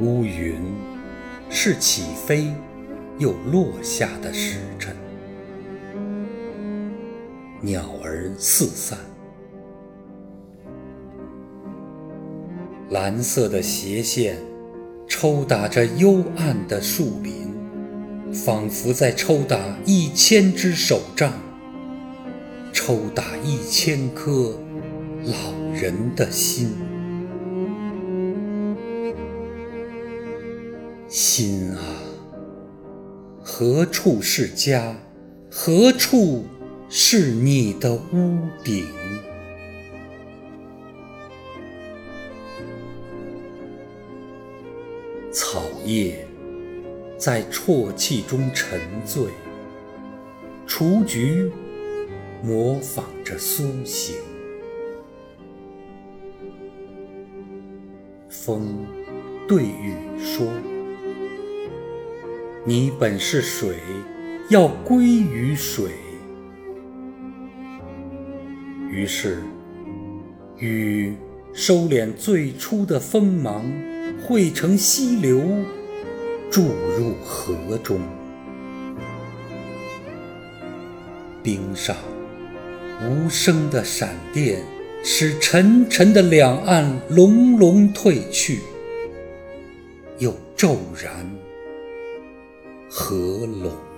乌云是起飞又落下的时辰，鸟儿四散，蓝色的斜线抽打着幽暗的树林，仿佛在抽打一千只手杖，抽打一千颗老人的心。心啊，何处是家？何处是你的屋顶？草叶在啜泣中沉醉，雏菊模仿着苏醒，风对雨说。你本是水，要归于水。于是，雨收敛最初的锋芒，汇成溪流，注入河中。冰上无声的闪电，使沉沉的两岸隆隆退去，又骤然。合拢。